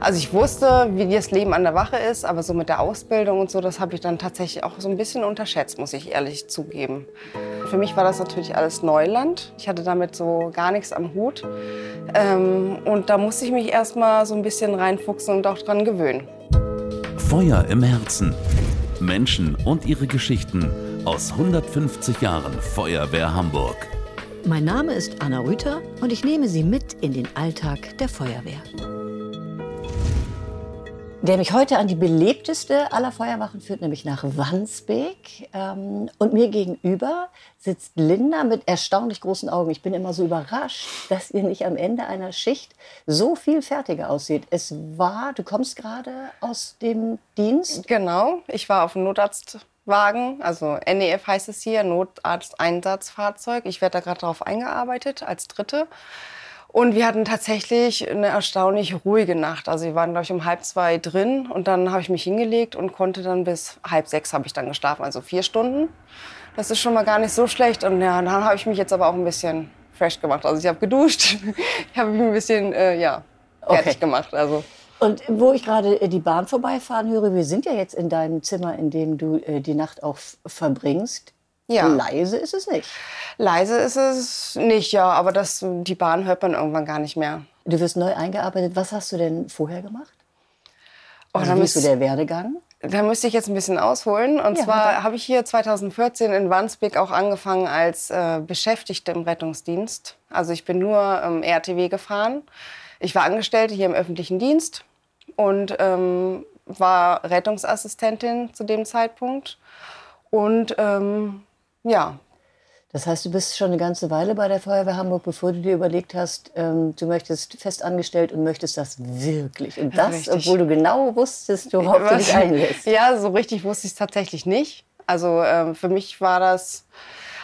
Also ich wusste, wie das Leben an der Wache ist, aber so mit der Ausbildung und so, das habe ich dann tatsächlich auch so ein bisschen unterschätzt, muss ich ehrlich zugeben. Für mich war das natürlich alles Neuland. Ich hatte damit so gar nichts am Hut. Ähm, und da musste ich mich erst mal so ein bisschen reinfuchsen und auch dran gewöhnen. Feuer im Herzen. Menschen und ihre Geschichten aus 150 Jahren Feuerwehr Hamburg. Mein Name ist Anna Rüther und ich nehme Sie mit in den Alltag der Feuerwehr. Der mich heute an die belebteste aller Feuerwachen führt, nämlich nach Wandsbek. Ähm, und mir gegenüber sitzt Linda mit erstaunlich großen Augen. Ich bin immer so überrascht, dass ihr nicht am Ende einer Schicht so viel fertiger aussieht. Es war, du kommst gerade aus dem Dienst? Genau, ich war auf dem Notarztwagen, also NEF heißt es hier, Notarzteinsatzfahrzeug. Ich werde da gerade darauf eingearbeitet als Dritte. Und wir hatten tatsächlich eine erstaunlich ruhige Nacht. Also wir waren, glaube ich, um halb zwei drin und dann habe ich mich hingelegt und konnte dann bis halb sechs habe ich dann geschlafen, also vier Stunden. Das ist schon mal gar nicht so schlecht. Und ja, dann habe ich mich jetzt aber auch ein bisschen fresh gemacht. Also ich habe geduscht, ich habe mich ein bisschen, äh, ja, fertig okay. gemacht. Also. Und wo ich gerade äh, die Bahn vorbeifahren höre, wir sind ja jetzt in deinem Zimmer, in dem du äh, die Nacht auch verbringst. Ja. Leise ist es nicht. Leise ist es nicht, ja, aber das, die Bahn hört man irgendwann gar nicht mehr. Du wirst neu eingearbeitet. Was hast du denn vorher gemacht? Oh, also, wie ist so der Werdegang? Da müsste ich jetzt ein bisschen ausholen. Und ja, zwar habe ich hier 2014 in Wandsbek auch angefangen als äh, Beschäftigte im Rettungsdienst. Also ich bin nur ähm, RTW gefahren. Ich war Angestellte hier im öffentlichen Dienst und ähm, war Rettungsassistentin zu dem Zeitpunkt. Und ähm, ja. Das heißt, du bist schon eine ganze Weile bei der Feuerwehr Hamburg, bevor du dir überlegt hast, ähm, du möchtest festangestellt und möchtest das wirklich. Und das, richtig. obwohl du genau wusstest, worauf du dich einlässt. Ja, so richtig wusste ich es tatsächlich nicht. Also ähm, für mich war das,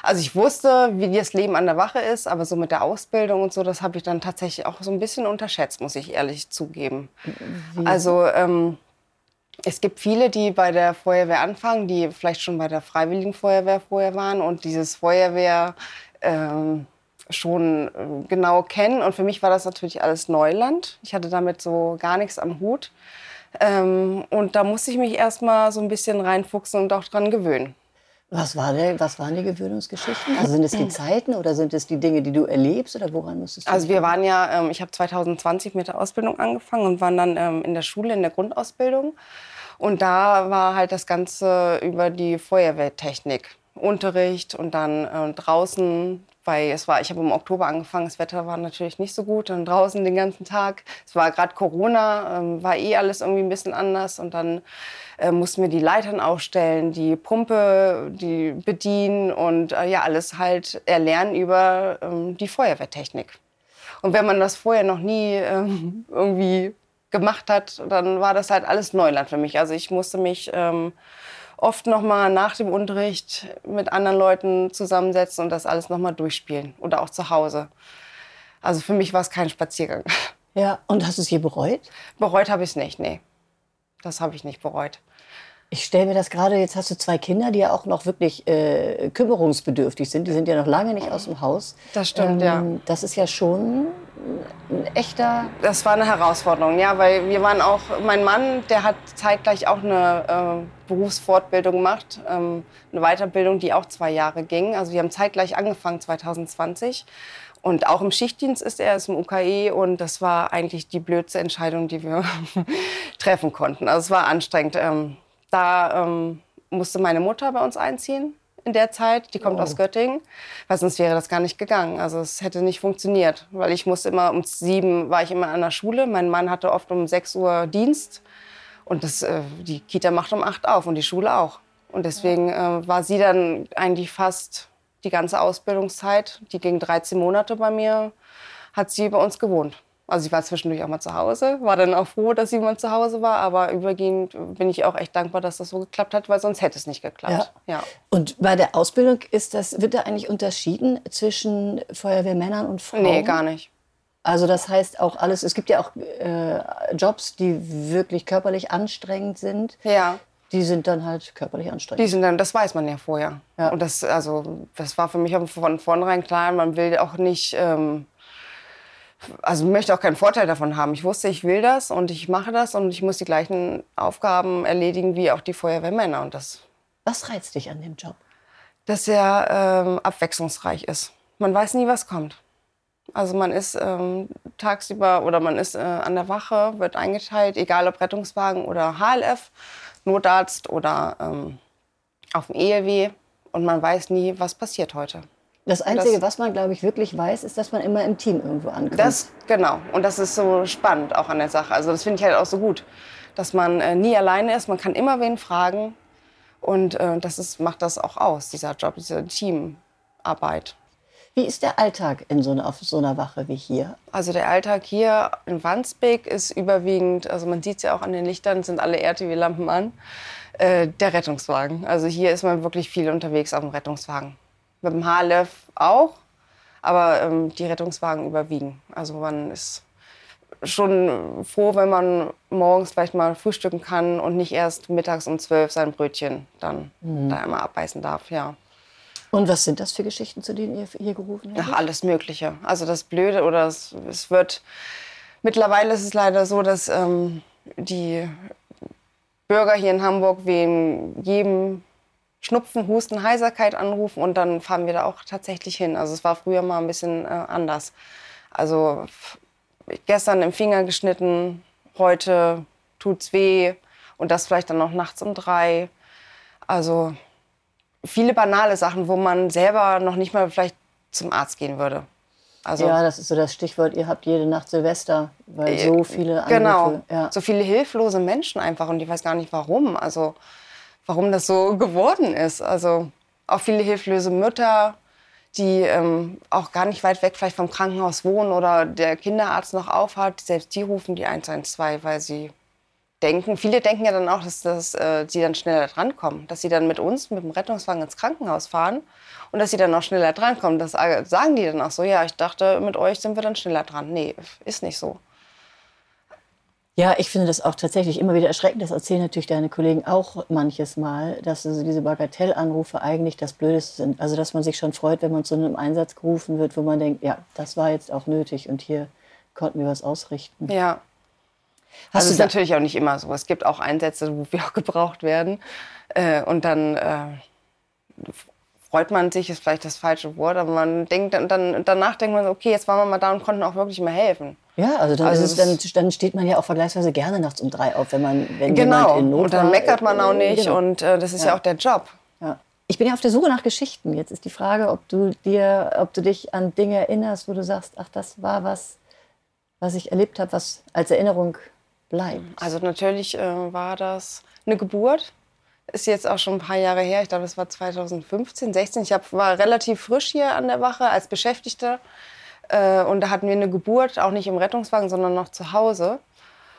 also ich wusste, wie das Leben an der Wache ist, aber so mit der Ausbildung und so, das habe ich dann tatsächlich auch so ein bisschen unterschätzt, muss ich ehrlich zugeben. Wie? Also ähm, es gibt viele, die bei der Feuerwehr anfangen, die vielleicht schon bei der Freiwilligen Feuerwehr vorher waren und dieses Feuerwehr ähm, schon äh, genau kennen. Und für mich war das natürlich alles Neuland. Ich hatte damit so gar nichts am Hut. Ähm, und da musste ich mich erst mal so ein bisschen reinfuchsen und auch dran gewöhnen. Was, war der, was waren die Gewöhnungsgeschichten? Also sind es die Zeiten oder sind es die Dinge, die du erlebst oder woran musstest du? Also wir waren ja, ähm, ich habe 2020 mit der Ausbildung angefangen und waren dann ähm, in der Schule in der Grundausbildung und da war halt das Ganze über die Feuerwehrtechnik. Unterricht und dann äh, draußen, weil es war, ich habe im Oktober angefangen, das Wetter war natürlich nicht so gut, dann draußen den ganzen Tag. Es war gerade Corona, äh, war eh alles irgendwie ein bisschen anders und dann äh, mussten wir die Leitern aufstellen, die Pumpe, die bedienen und äh, ja alles halt erlernen über ähm, die Feuerwehrtechnik. Und wenn man das vorher noch nie ähm, irgendwie gemacht hat, dann war das halt alles Neuland für mich. Also ich musste mich ähm, oft noch mal nach dem Unterricht mit anderen Leuten zusammensetzen und das alles noch mal durchspielen oder auch zu Hause. Also für mich war es kein Spaziergang. Ja, und hast du es je bereut? Bereut habe ich es nicht, nee. Das habe ich nicht bereut. Ich stelle mir das gerade, jetzt hast du zwei Kinder, die ja auch noch wirklich äh, kümmerungsbedürftig sind. Die sind ja noch lange nicht aus dem Haus. Das stimmt, ähm, ja. Das ist ja schon echter... Das war eine Herausforderung, ja, weil wir waren auch... Mein Mann, der hat zeitgleich auch eine äh, Berufsfortbildung gemacht, ähm, eine Weiterbildung, die auch zwei Jahre ging. Also wir haben zeitgleich angefangen, 2020. Und auch im Schichtdienst ist er, ist im UKE und das war eigentlich die blödste Entscheidung, die wir treffen konnten. Also es war anstrengend. Ähm, da ähm, musste meine Mutter bei uns einziehen in der Zeit. Die kommt oh. aus Göttingen, weil sonst wäre das gar nicht gegangen. Also es hätte nicht funktioniert, weil ich musste immer um sieben war ich immer an der Schule. Mein Mann hatte oft um sechs Uhr Dienst und das, äh, die Kita macht um acht auf und die Schule auch. Und deswegen äh, war sie dann eigentlich fast die ganze Ausbildungszeit, die ging 13 Monate bei mir, hat sie bei uns gewohnt. Also ich war zwischendurch auch mal zu Hause, war dann auch froh, dass jemand zu Hause war, aber übergehend bin ich auch echt dankbar, dass das so geklappt hat, weil sonst hätte es nicht geklappt. Ja. ja. Und bei der Ausbildung ist das, wird da eigentlich unterschieden zwischen Feuerwehrmännern und Frauen? Nee, gar nicht. Also das heißt auch alles, es gibt ja auch äh, Jobs, die wirklich körperlich anstrengend sind. Ja. Die sind dann halt körperlich anstrengend. Die sind dann, das weiß man ja vorher. Ja. Und das, also, das war für mich von vornherein klar, man will auch nicht... Ähm, also möchte auch keinen Vorteil davon haben. Ich wusste, ich will das und ich mache das und ich muss die gleichen Aufgaben erledigen wie auch die Feuerwehrmänner. Und das, Was reizt dich an dem Job? dass er ähm, abwechslungsreich ist. Man weiß nie, was kommt. Also man ist ähm, tagsüber oder man ist äh, an der Wache, wird eingeteilt, egal ob Rettungswagen oder HLF, Notarzt oder ähm, auf dem ELW. Und man weiß nie, was passiert heute. Das Einzige, Das- was man, glaube ich, wirklich weiß, ist, dass man immer im Team irgendwo ankommt. Das, genau. Und das ist so spannend auch an der Sache. Also das finde ich halt auch so gut, dass man äh, nie alleine ist. Man kann immer wen fragen. Und äh, das ist, macht das auch aus, dieser Job, diese Teamarbeit. Wie ist der Alltag in so einer, auf so einer Wache wie hier? Also der Alltag hier in Wandsbek ist überwiegend, also man sieht es ja auch an den Lichtern, sind alle RTW-Lampen an, äh, der Rettungswagen. Also hier ist man wirklich viel unterwegs auf dem Rettungswagen. Mit dem HLF auch, aber ähm, die Rettungswagen überwiegen. Also man ist schon froh, wenn man morgens vielleicht mal frühstücken kann und nicht erst mittags um zwölf sein Brötchen dann da immer abbeißen darf, ja. Und was sind das für Geschichten, zu denen ihr hier gerufen habt? Ach, alles Mögliche. Also das Blöde oder es, es wird. Mittlerweile ist es leider so, dass ähm, die Bürger hier in Hamburg wegen jedem Schnupfen, Husten, Heiserkeit anrufen und dann fahren wir da auch tatsächlich hin. Also es war früher mal ein bisschen äh, anders. Also gestern im Finger geschnitten, heute tut's weh und das vielleicht dann noch nachts um drei. Also viele banale Sachen, wo man selber noch nicht mal vielleicht zum Arzt gehen würde. Also Ja, das ist so das Stichwort, ihr habt jede Nacht Silvester, weil so viele Anrufe... genau, Ja. so viele hilflose Menschen einfach und ich weiß gar nicht warum. Also warum das so geworden ist. Also auch viele hilflose Mütter, die ähm, auch gar nicht weit weg vielleicht vom Krankenhaus wohnen oder der Kinderarzt noch aufhat, selbst die rufen die 112, weil sie denken, viele denken ja dann auch, dass, dass äh, sie dann schneller drankommen, dass sie dann mit uns, mit dem Rettungswagen ins Krankenhaus fahren und dass sie dann auch schneller drankommen. Das äh, sagen die dann auch so, ja, ich dachte, mit euch sind wir dann schneller dran. Nee, ist nicht so. Ja, ich finde das auch tatsächlich immer wieder erschreckend. Das erzählen natürlich deine Kollegen auch manches Mal, dass diese Bagatellanrufe eigentlich das Blödeste sind. Also, dass man sich schon freut, wenn man zu einem Einsatz gerufen wird, wo man denkt, ja, das war jetzt auch nötig und hier konnten wir was ausrichten. Ja. Hast also du ist natürlich auch nicht immer so. Es gibt auch Einsätze, wo wir auch gebraucht werden. Äh, und dann äh, freut man sich, ist vielleicht das falsche Wort, aber man denkt dann, dann danach denkt man, so, okay, jetzt waren wir mal da und konnten auch wirklich mal helfen. Ja, also dann, Also ist es, dann, dann steht man ja auch vergleichsweise gerne nachts um drei auf, wenn man wenn Genau. jemand in Not Und dann meckert man auch nicht. Genau. Und äh, das ist ja. auch der Job. Ja. Ich bin ja auf der Suche nach Geschichten. Jetzt ist die Frage, ob du dir, ob du dich an Dinge erinnerst, wo du sagst, ach, das war was, was ich erlebt habe, was als Erinnerung bleibt. Also natürlich äh, war das eine Geburt. Ist jetzt auch schon ein paar Jahre her. Ich glaube, das war 2015, 16. Ich hab, war relativ frisch hier an der Wache als Beschäftigter. Äh, und da hatten wir eine Geburt, auch nicht im Rettungswagen, sondern noch zu Hause.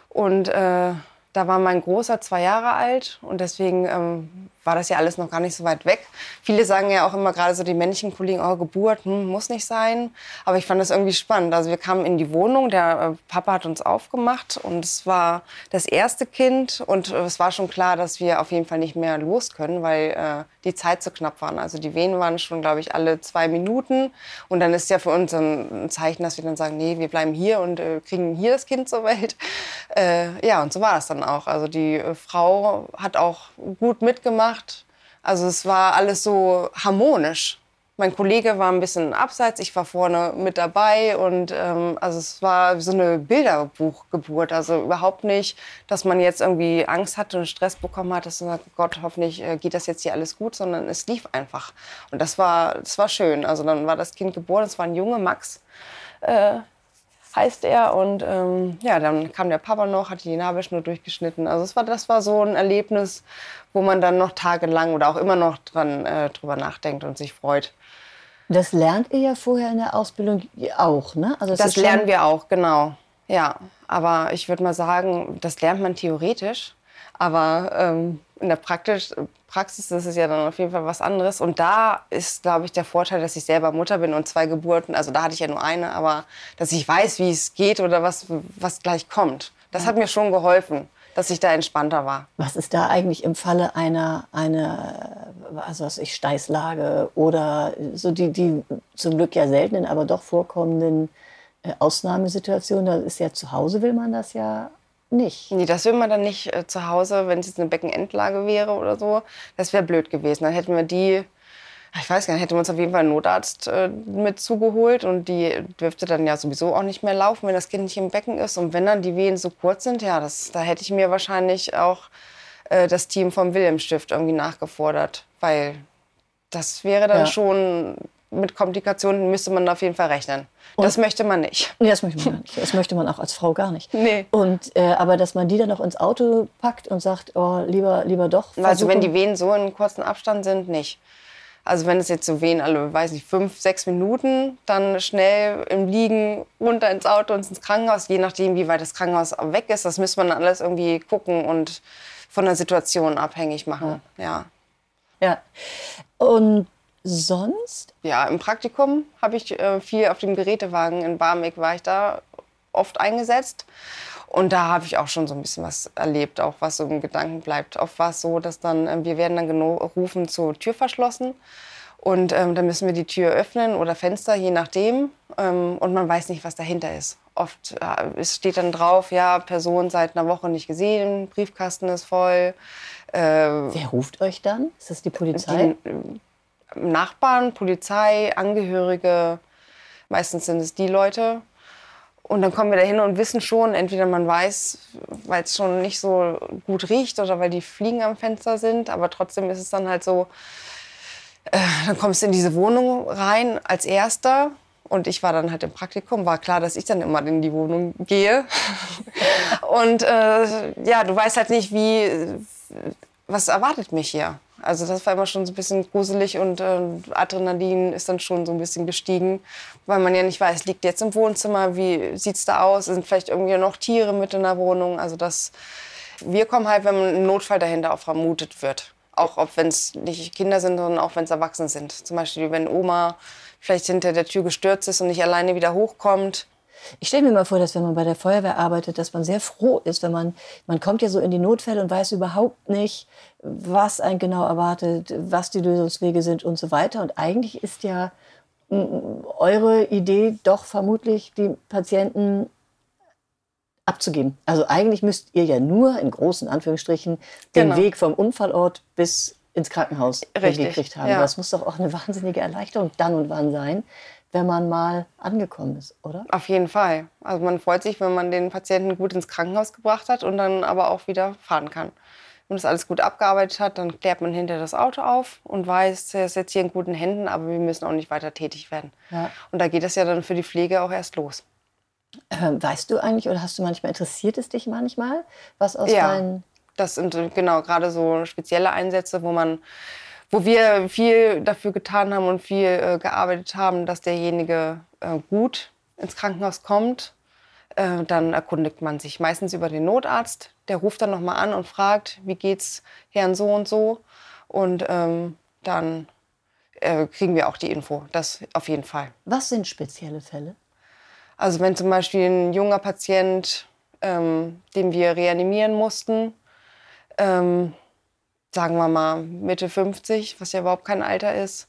Und äh, da war mein Großer zwei Jahre alt und deswegen ähm, war das ja alles noch gar nicht so weit weg. Viele sagen ja auch immer gerade so die männlichen Kollegen, oh, Geburt hm, muss nicht sein. Aber ich fand das irgendwie spannend. Also wir kamen in die Wohnung, der äh, Papa hat uns aufgemacht und es war das erste Kind und äh, es war schon klar, dass wir auf jeden Fall nicht mehr los können, weil äh, die Zeit zu knapp waren. Also die Wehen waren schon, glaube ich, alle zwei Minuten und dann ist ja für uns ein ein Zeichen, dass wir dann sagen, nee, wir bleiben hier und äh, kriegen hier das Kind zur Welt. Äh, ja, und so war es dann auch. Also die äh, Frau hat auch gut mitgemacht. Also es war alles so harmonisch. Mein Kollege war ein bisschen abseits, ich war vorne mit dabei und ähm, also es war so eine Bilderbuchgeburt. Also überhaupt nicht, dass man jetzt irgendwie Angst hatte und Stress bekommen hat, dass man sagt, Gott, hoffentlich äh, geht das jetzt hier alles gut, sondern es lief einfach. Und das war, das war schön. Also dann war das Kind geboren, es war ein Junge, Max äh, heißt er. Und ähm, ja, dann kam der Papa noch, hat die Nabelschnur durchgeschnitten. Also es war, das war so ein Erlebnis, wo man dann noch tagelang oder auch immer noch dran äh, drüber nachdenkt und sich freut. Das lernt ihr ja vorher in der Ausbildung auch, ne? Also Das schon- lernen wir auch, genau. Ja, aber ich würde mal sagen, das lernt man theoretisch. Aber ähm, in der Praktisch, Praxis ist es ja dann auf jeden Fall was anderes. Und da ist, glaube ich, der Vorteil, dass ich selber Mutter bin und zwei Geburten. Also da hatte ich ja nur eine, aber dass ich weiß, wie es geht oder was, was gleich kommt. Das hat mir schon geholfen, dass ich da entspannter war. Was ist da eigentlich im Falle einer, einer also was ich, Steißlage oder so die, die zum Glück ja seltenen, aber doch vorkommenden äh, Ausnahmesituation. Da ist ja zu Hause will man das ja nicht. Nee, das will man dann nicht äh, zu Hause, wenn es jetzt eine Beckenendlage wäre oder so. Das wäre blöd gewesen. Dann hätten wir die, ich weiß gar nicht, hätten wir uns auf jeden Fall einen Notarzt äh, mit zugeholt und die dürfte dann ja sowieso auch nicht mehr laufen, wenn das Kind nicht im Becken ist. Und wenn dann die Wehen so kurz sind, ja, das, da hätte ich mir wahrscheinlich auch äh, das Team vom Wilhelmstift irgendwie nachgefordert, weil das wäre dann ja. schon mit Komplikationen müsste man auf jeden Fall rechnen. Und das möchte man nicht. Nee, das möchte man nicht. Das möchte man auch als Frau gar nicht. Nee. Und, äh, aber dass man die dann noch ins Auto packt und sagt, oh, lieber, lieber doch. Versuchen. Also wenn die Wehen so in kurzen Abstand sind, nicht. Also wenn es jetzt so Wehen alle, weiß nicht, fünf, sechs Minuten, dann schnell im Liegen runter ins Auto und ins Krankenhaus, je nachdem, wie weit das Krankenhaus weg ist. Das müsste man dann alles irgendwie gucken und von der Situation abhängig machen. Ja. Ja. ja. Und sonst? Ja, im Praktikum habe ich äh, viel auf dem Gerätewagen in Barmbek war ich da oft eingesetzt. Und da habe ich auch schon so ein bisschen was erlebt, auch was so im Gedanken bleibt. Oft war es so, dass dann, äh, wir werden dann gerufen zur Tür verschlossen. Und ähm, dann müssen wir die Tür öffnen oder Fenster, je nachdem. Ähm, und man weiß nicht, was dahinter ist. Oft äh, es steht dann drauf, ja, Person seit einer Woche nicht gesehen, Briefkasten ist voll. Äh, Wer ruft euch dann? Ist das die Polizei? Die, Nachbarn, Polizei, Angehörige. Meistens sind es die Leute. Und dann kommen wir da hin und wissen schon, entweder man weiß, weil es schon nicht so gut riecht oder weil die Fliegen am Fenster sind, aber trotzdem ist es dann halt so, äh, dann kommst du in diese Wohnung rein als Erster und ich war dann halt im Praktikum, war klar, dass ich dann immer in die Wohnung gehe. und äh, ja, du weißt halt nicht, wie, was erwartet mich hier. Also das war immer schon so ein bisschen gruselig und äh, Adrenalin ist dann schon so ein bisschen gestiegen, weil man ja nicht weiß, liegt jetzt im Wohnzimmer, wie sieht es da aus, sind vielleicht irgendwie noch Tiere mit in der Wohnung. Also das, wir kommen halt, wenn ein Notfall dahinter auch vermutet wird. Auch wenn es nicht Kinder sind, sondern auch wenn es Erwachsene sind. Zum Beispiel, wenn Oma vielleicht hinter der Tür gestürzt ist und nicht alleine wieder hochkommt ich stelle mir mal vor, dass wenn man bei der Feuerwehr arbeitet, dass man sehr froh ist, wenn man, man kommt ja so in die Notfälle und weiß überhaupt nicht, was einen genau erwartet, was die Lösungswege sind und so weiter. Und eigentlich ist ja eure Idee doch vermutlich, die Patienten abzugeben. Also eigentlich müsst ihr ja nur in großen Anführungsstrichen den genau. Weg vom Unfallort bis ins Krankenhaus gekriegt haben. Ja. Das muss doch auch eine wahnsinnige Erleichterung dann und wann sein, wenn man mal angekommen ist, oder? Auf jeden Fall. Also man freut sich, wenn man den Patienten gut ins Krankenhaus gebracht hat und dann aber auch wieder fahren kann. Wenn das alles gut abgearbeitet hat, dann klärt man hinter das Auto auf und weiß, er ist jetzt hier in guten Händen, aber wir müssen auch nicht weiter tätig werden. Ja. Und da geht es ja dann für die Pflege auch erst los. Ähm, weißt du eigentlich oder hast du manchmal interessiert es dich manchmal, was aus ja, deinen das sind genau gerade so spezielle Einsätze, wo man wo wir viel dafür getan haben und viel äh, gearbeitet haben, dass derjenige äh, gut ins Krankenhaus kommt. Äh, dann erkundigt man sich meistens über den Notarzt. Der ruft dann nochmal an und fragt, wie geht's Herrn so und so. Und ähm, dann äh, kriegen wir auch die Info. Das auf jeden Fall. Was sind spezielle Fälle? Also wenn zum Beispiel ein junger Patient, ähm, den wir reanimieren mussten, ähm, sagen wir mal Mitte 50, was ja überhaupt kein Alter ist,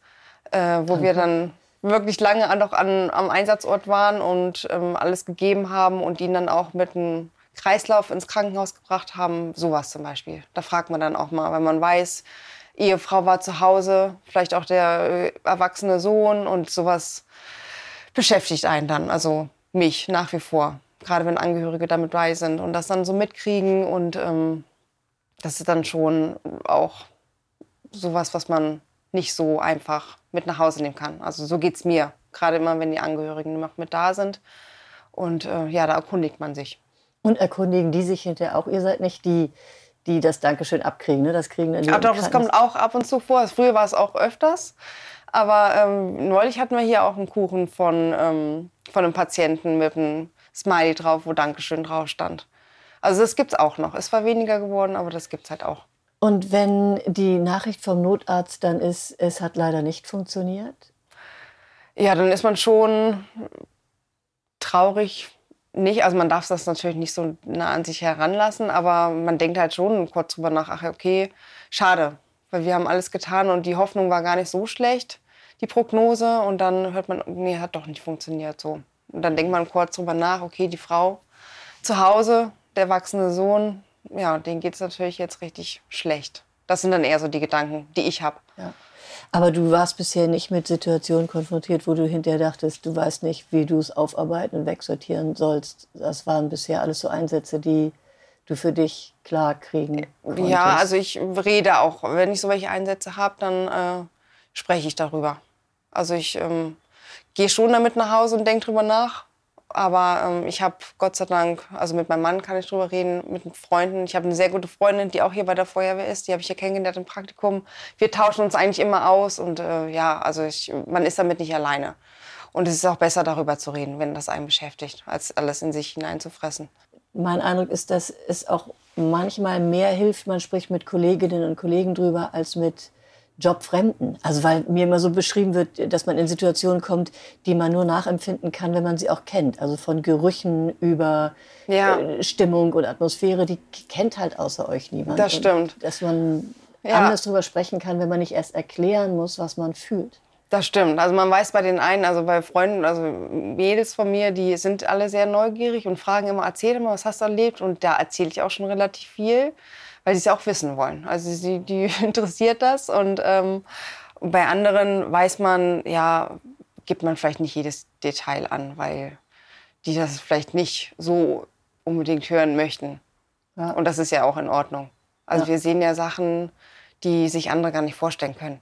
äh, wo Danke. wir dann wirklich lange noch an, am Einsatzort waren und ähm, alles gegeben haben und ihn dann auch mit einem Kreislauf ins Krankenhaus gebracht haben. Sowas zum Beispiel. Da fragt man dann auch mal, wenn man weiß, Ehefrau war zu Hause, vielleicht auch der äh, erwachsene Sohn und sowas beschäftigt einen dann. Also mich nach wie vor. Gerade wenn Angehörige damit bei sind und das dann so mitkriegen und ähm, das ist dann schon auch sowas, was man nicht so einfach mit nach Hause nehmen kann. Also so geht es mir, gerade immer, wenn die Angehörigen noch mit da sind. Und äh, ja, da erkundigt man sich. Und erkundigen die sich hinterher auch? Ihr seid nicht die, die das Dankeschön abkriegen, ne? Das kriegen dann die ja, doch, das kommt auch ab und zu vor. Früher war es auch öfters. Aber ähm, neulich hatten wir hier auch einen Kuchen von, ähm, von einem Patienten mit einem Smiley drauf, wo Dankeschön drauf stand. Also das gibt es auch noch. Es war weniger geworden, aber das gibt es halt auch. Und wenn die Nachricht vom Notarzt dann ist, es hat leider nicht funktioniert? Ja, dann ist man schon traurig. Nicht, also man darf das natürlich nicht so nah an sich heranlassen, aber man denkt halt schon kurz drüber nach, ach okay, schade, weil wir haben alles getan und die Hoffnung war gar nicht so schlecht, die Prognose und dann hört man, nee, hat doch nicht funktioniert so. Und dann denkt man kurz drüber nach, okay, die Frau zu Hause, der erwachsene Sohn, ja, denen geht es natürlich jetzt richtig schlecht. Das sind dann eher so die Gedanken, die ich habe. Ja. Aber du warst bisher nicht mit Situationen konfrontiert, wo du hinterher dachtest, du weißt nicht, wie du es aufarbeiten und wegsortieren sollst. Das waren bisher alles so Einsätze, die du für dich klar kriegen konntest. Ja, also ich rede auch. Wenn ich so welche Einsätze habe, dann äh, spreche ich darüber. Also ich ähm, gehe schon damit nach Hause und denke drüber nach. Aber ähm, ich habe Gott sei Dank, also mit meinem Mann kann ich drüber reden, mit Freunden. Ich habe eine sehr gute Freundin, die auch hier bei der Feuerwehr ist. Die habe ich hier kennengelernt im Praktikum. Wir tauschen uns eigentlich immer aus und äh, ja, also ich, man ist damit nicht alleine. Und es ist auch besser, darüber zu reden, wenn das einen beschäftigt, als alles in sich hineinzufressen. Mein Eindruck ist, dass es auch manchmal mehr hilft, man spricht mit Kolleginnen und Kollegen drüber, als mit Jobfremden. Also weil mir immer so beschrieben wird, dass man in Situationen kommt, die man nur nachempfinden kann, wenn man sie auch kennt. Also von Gerüchen über ja. Äh, Stimmung und Atmosphäre, die kennt halt außer euch niemand. Das stimmt. Und dass man ja. anders drüber sprechen kann, wenn man nicht erst erklären muss, was man fühlt. Das stimmt. Also man weiß bei den einen, also bei Freunden, also Mädels von mir, die sind alle sehr neugierig und fragen immer, erzähl mal, was hast du erlebt? Und da erzähle ich auch schon relativ viel weil sie es auch wissen wollen. Also sie, die interessiert das und ähm, bei anderen weiß man, ja, gibt man vielleicht nicht jedes Detail an, weil die das vielleicht nicht so unbedingt hören möchten. Ja. Und das ist ja auch in Ordnung. Also ja. wir sehen ja Sachen, die sich andere gar nicht vorstellen können.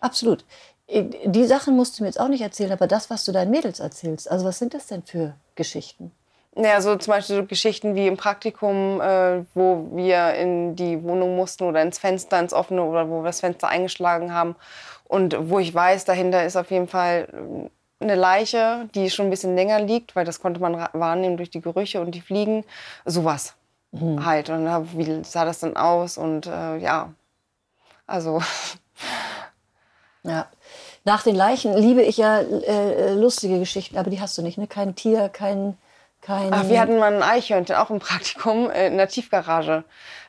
Absolut. Die Sachen musst du mir jetzt auch nicht erzählen, aber das, was du deinen Mädels erzählst, also was sind das denn für Geschichten? Ja, so zum Beispiel so Geschichten wie im Praktikum, äh, wo wir in die Wohnung mussten oder ins Fenster, ins offene oder wo wir das Fenster eingeschlagen haben. Und wo ich weiß, dahinter ist auf jeden Fall äh, eine Leiche, die schon ein bisschen länger liegt, weil das konnte man wahrnehmen durch die Gerüche und die Fliegen. Sowas mhm. halt. Und wie sah das dann aus? Und äh, ja, also. Ja. Nach den Leichen liebe ich ja äh, lustige Geschichten, aber die hast du nicht, ne? Kein Tier, kein kein Ach, wir hatten mal ein Eichhörnchen, auch im Praktikum, äh, in der Tiefgarage,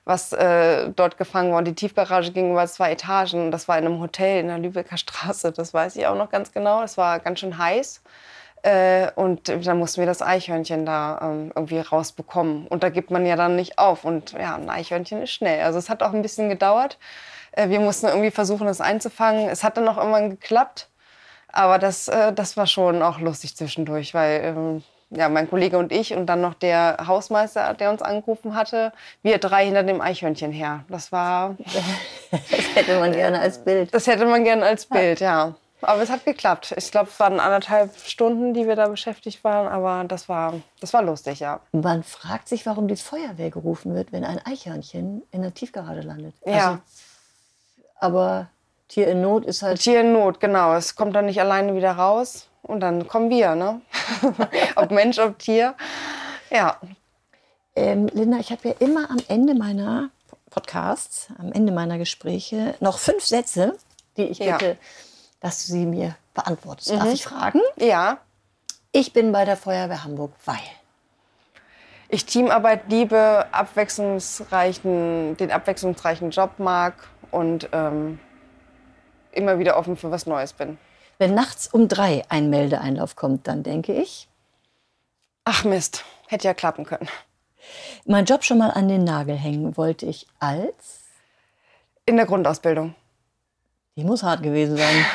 was äh, dort gefangen war. Und die Tiefgarage ging über zwei Etagen. Das war in einem Hotel in der Lübecker Straße. Das weiß ich auch noch ganz genau. Es war ganz schön heiß. Äh, und dann mussten wir das Eichhörnchen da ähm, irgendwie rausbekommen. Und da gibt man ja dann nicht auf. Und ja, ein Eichhörnchen ist schnell. Also es hat auch ein bisschen gedauert. Äh, wir mussten irgendwie versuchen, das einzufangen. Es hat dann auch irgendwann geklappt. Aber das, äh, das war schon auch lustig zwischendurch, weil ähm, ja, mein Kollege und ich und dann noch der Hausmeister, der uns angerufen hatte, wir drei hinter dem Eichhörnchen her. Das war. das hätte man gerne als Bild. Das hätte man gerne als Bild, ja. Aber es hat geklappt. Ich glaube, es waren anderthalb Stunden, die wir da beschäftigt waren, aber das war, das war lustig, ja. Man fragt sich, warum die Feuerwehr gerufen wird, wenn ein Eichhörnchen in der Tiefgarage landet. Ja. Also, aber Tier in Not ist halt. Tier in Not, genau. Es kommt dann nicht alleine wieder raus. Und dann kommen wir, ne? ob Mensch, ob Tier. Ja. Ähm, Linda, ich habe ja immer am Ende meiner Podcasts, am Ende meiner Gespräche noch fünf Sätze, die ich bitte, ja. dass du sie mir beantwortest. Mhm. Darf ich fragen? Ja. Ich bin bei der Feuerwehr Hamburg, weil ich Teamarbeit liebe, abwechslungsreichen, den abwechslungsreichen Job mag und ähm, immer wieder offen für was Neues bin. Wenn nachts um drei ein Meldeeinlauf kommt, dann denke ich. Ach Mist, hätte ja klappen können. Mein Job schon mal an den Nagel hängen wollte ich als? In der Grundausbildung. Die muss hart gewesen sein.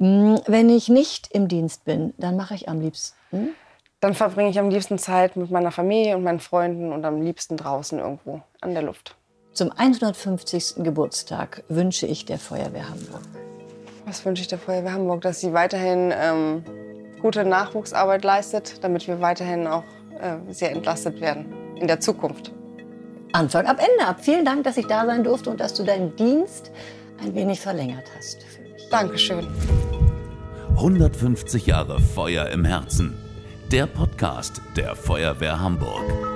Mm, wenn ich nicht im Dienst bin, dann mache ich am liebsten. Dann verbringe ich am liebsten Zeit mit meiner Familie und meinen Freunden und am liebsten draußen irgendwo an der Luft. Zum 150. Geburtstag wünsche ich der Feuerwehr Hamburg. Was wünsche ich der Feuerwehr Hamburg? Dass sie weiterhin ähm, gute Nachwuchsarbeit leistet, damit wir weiterhin auch äh, sehr entlastet werden in der Zukunft. Anfang ab Ende ab. Vielen Dank, dass ich da sein durfte und dass du deinen Dienst ein wenig verlängert hast für mich. Dankeschön. 150 Jahre Feuer im Herzen. Der Podcast der Feuerwehr Hamburg.